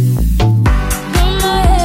In my head.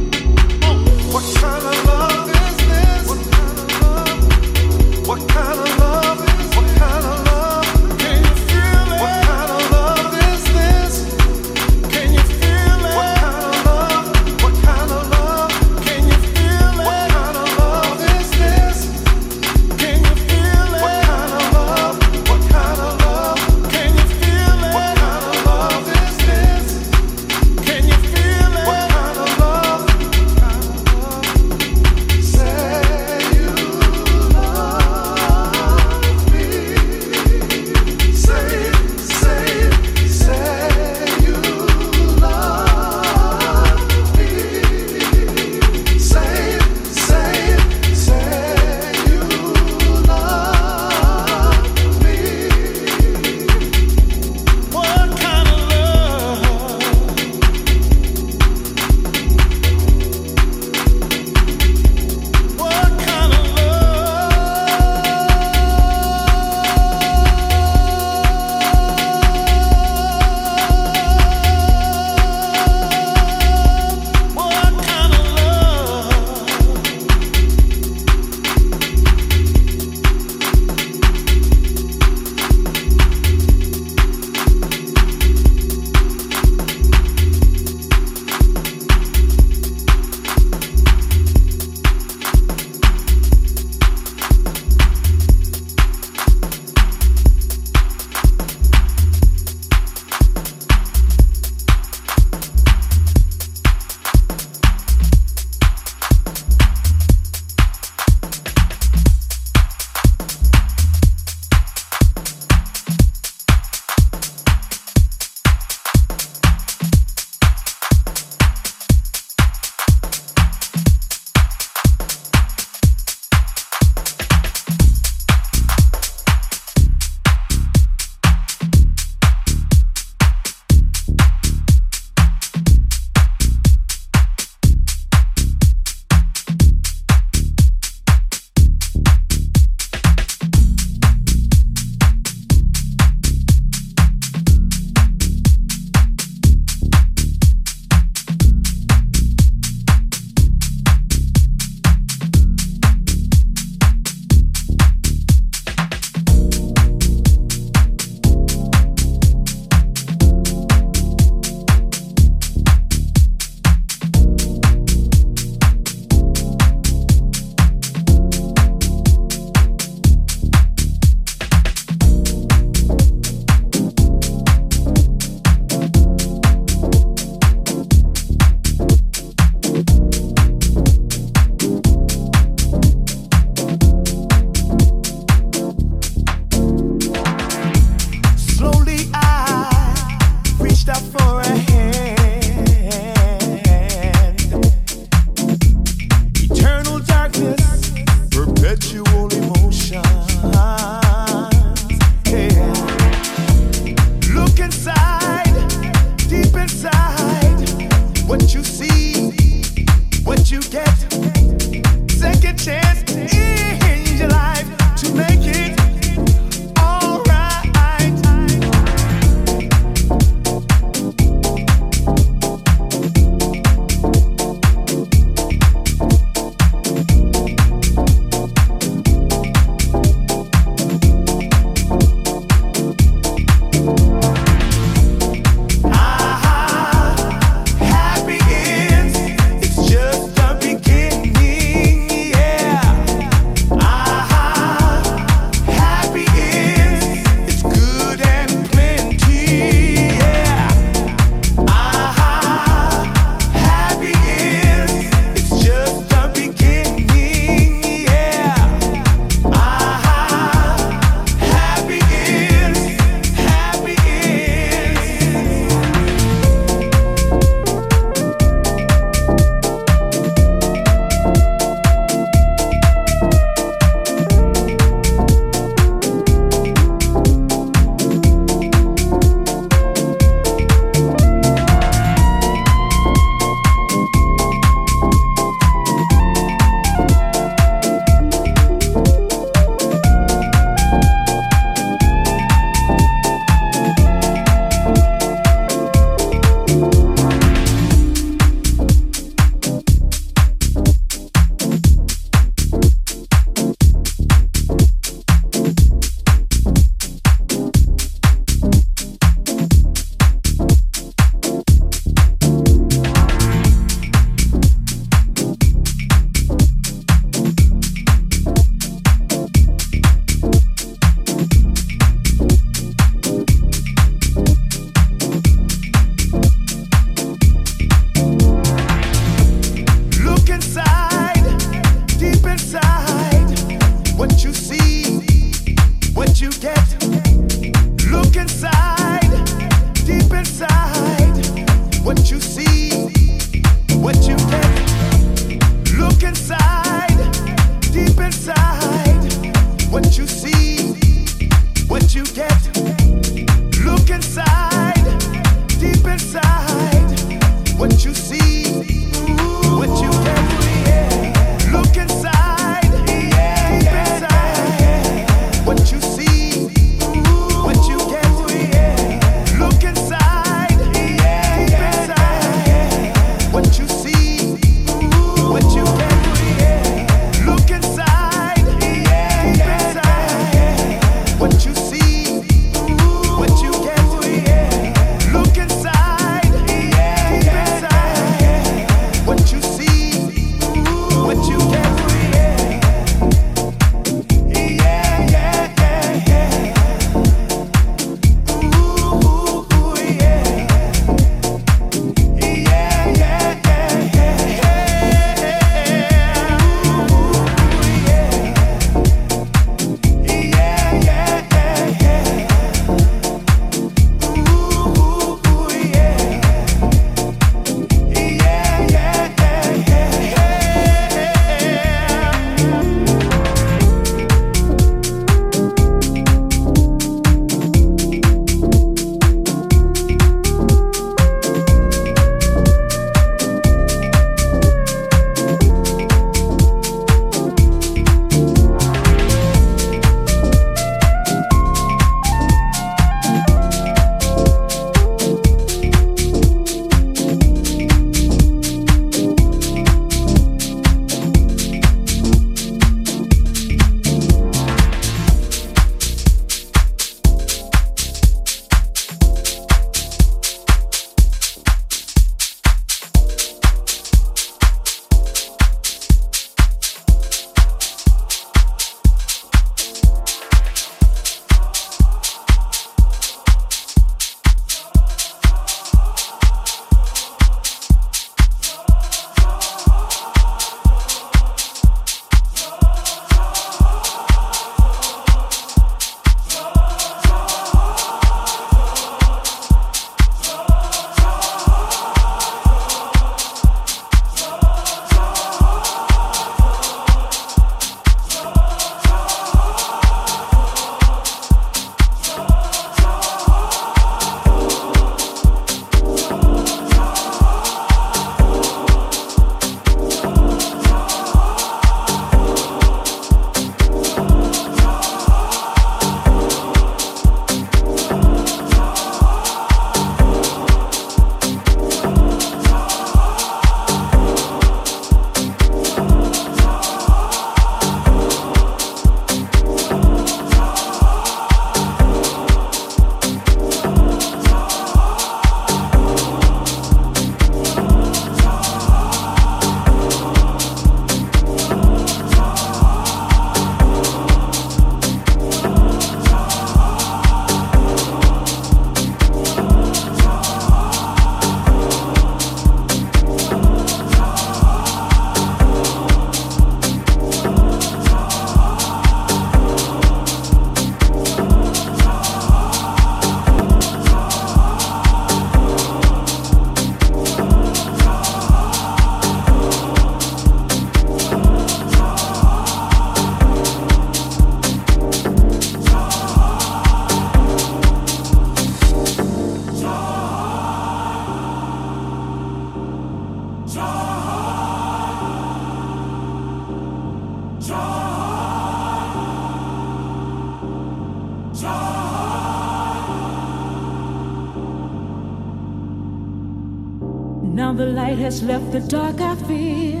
The dark I fear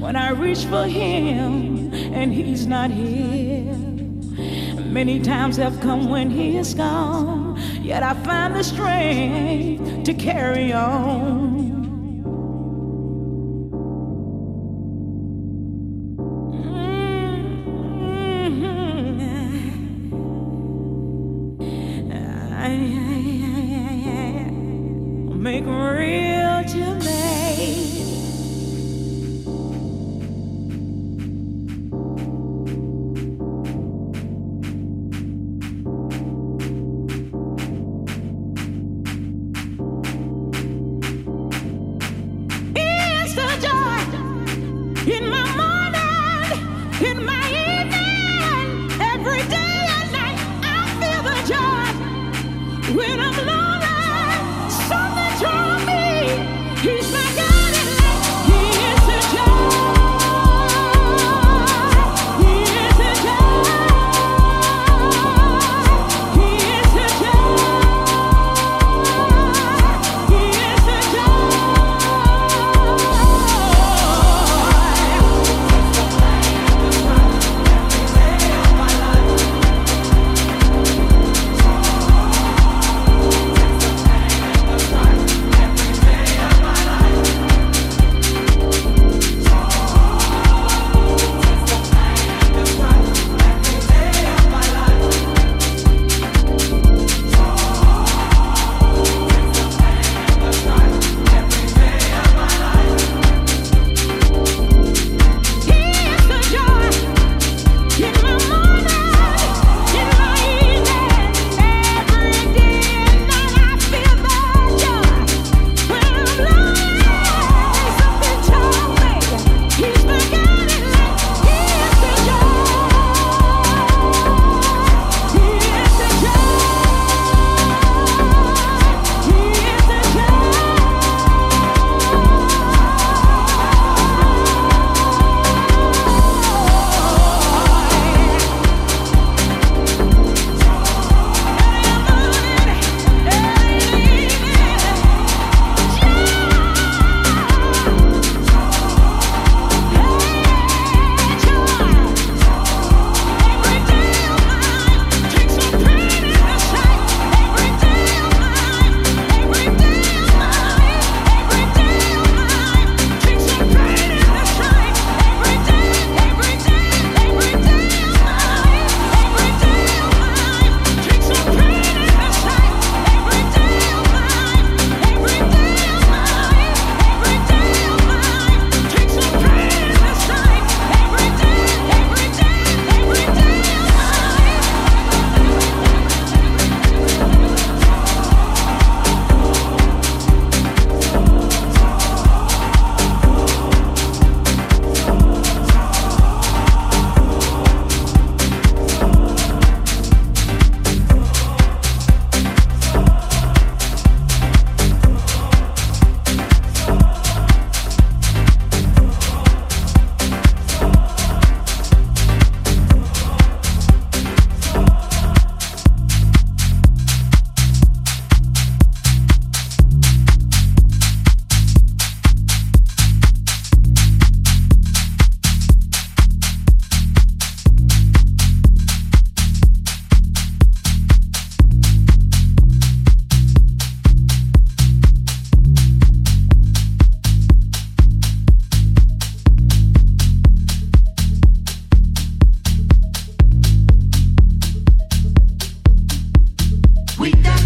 when I reach for him and he's not here. Many times have come when he is gone, yet I find the strength to carry on. We don't.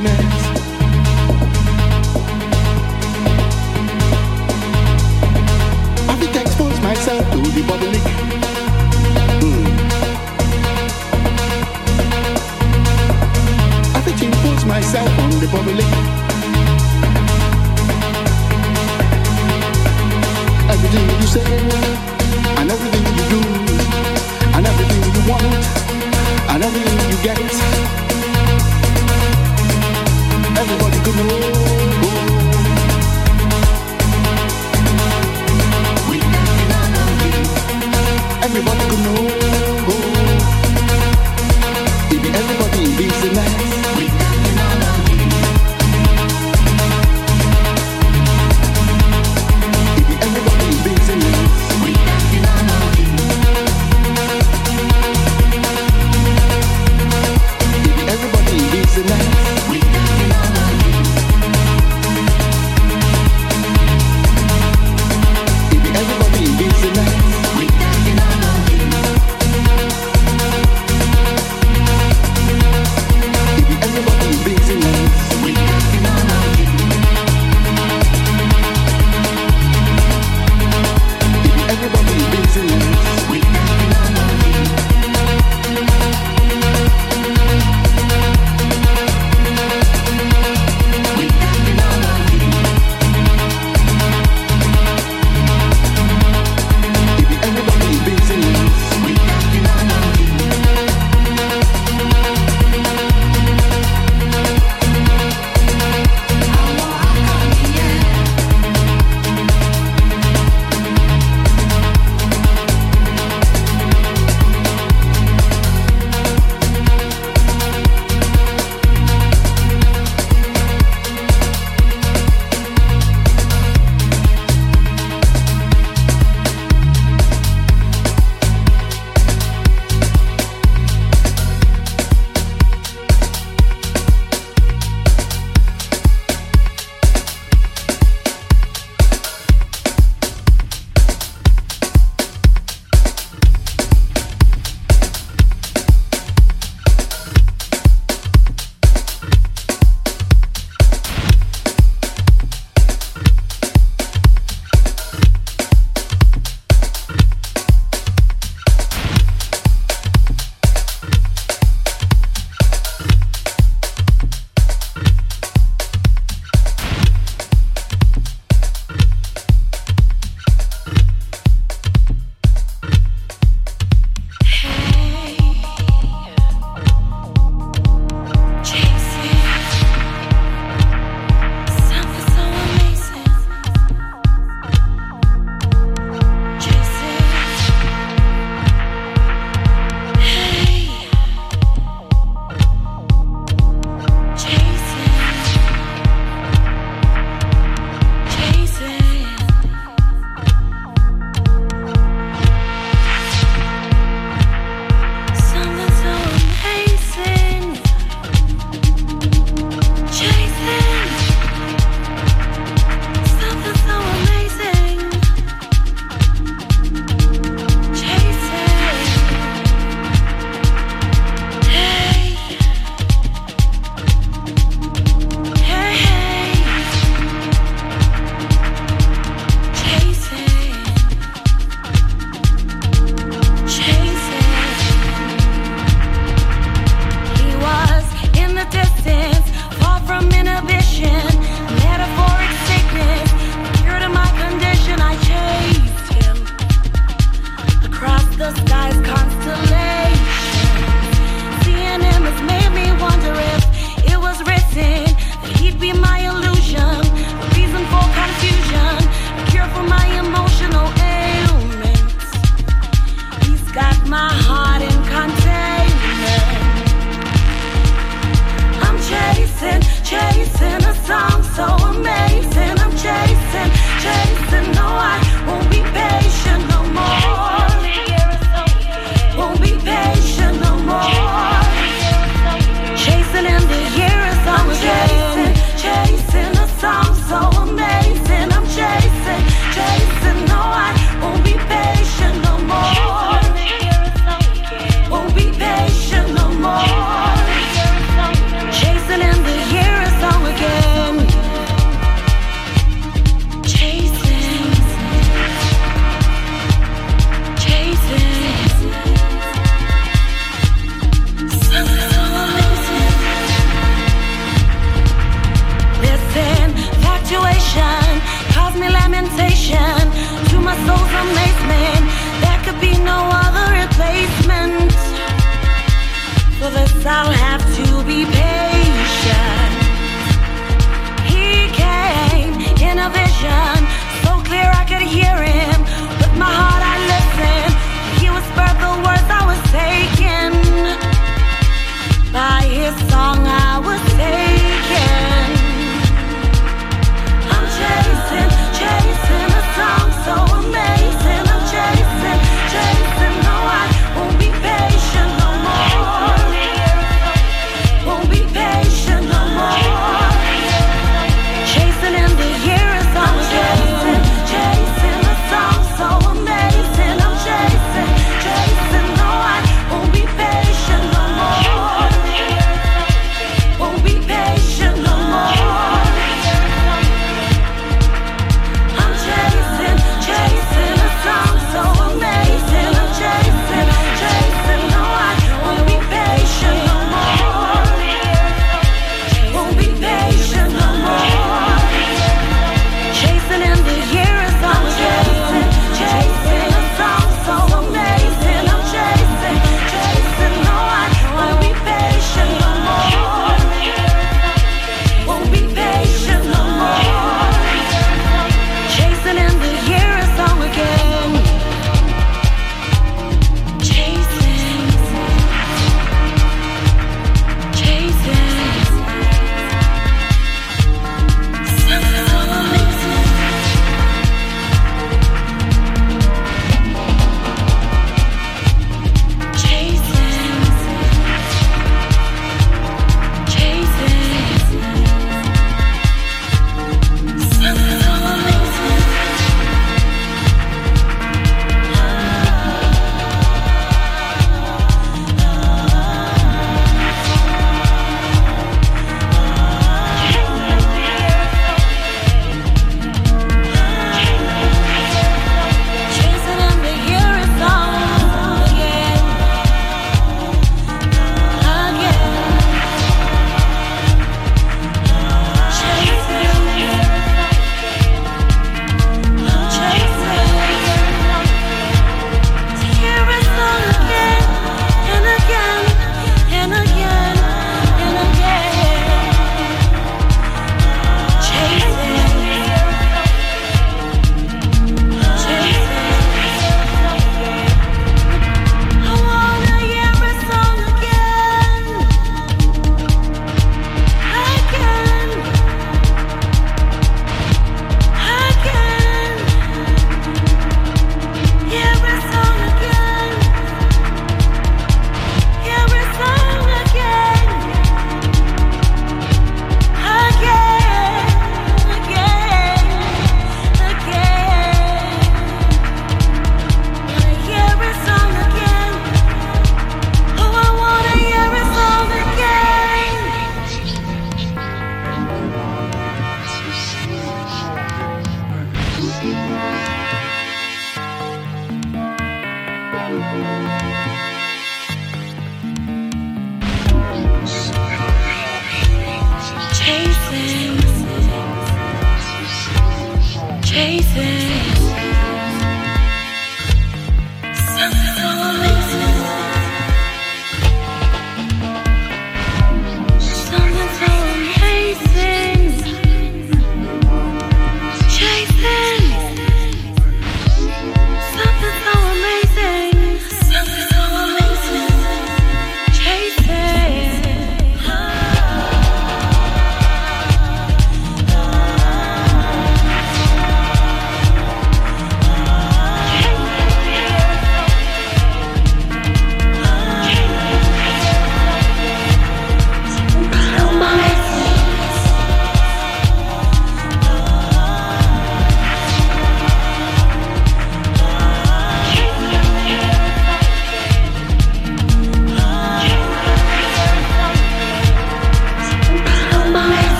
My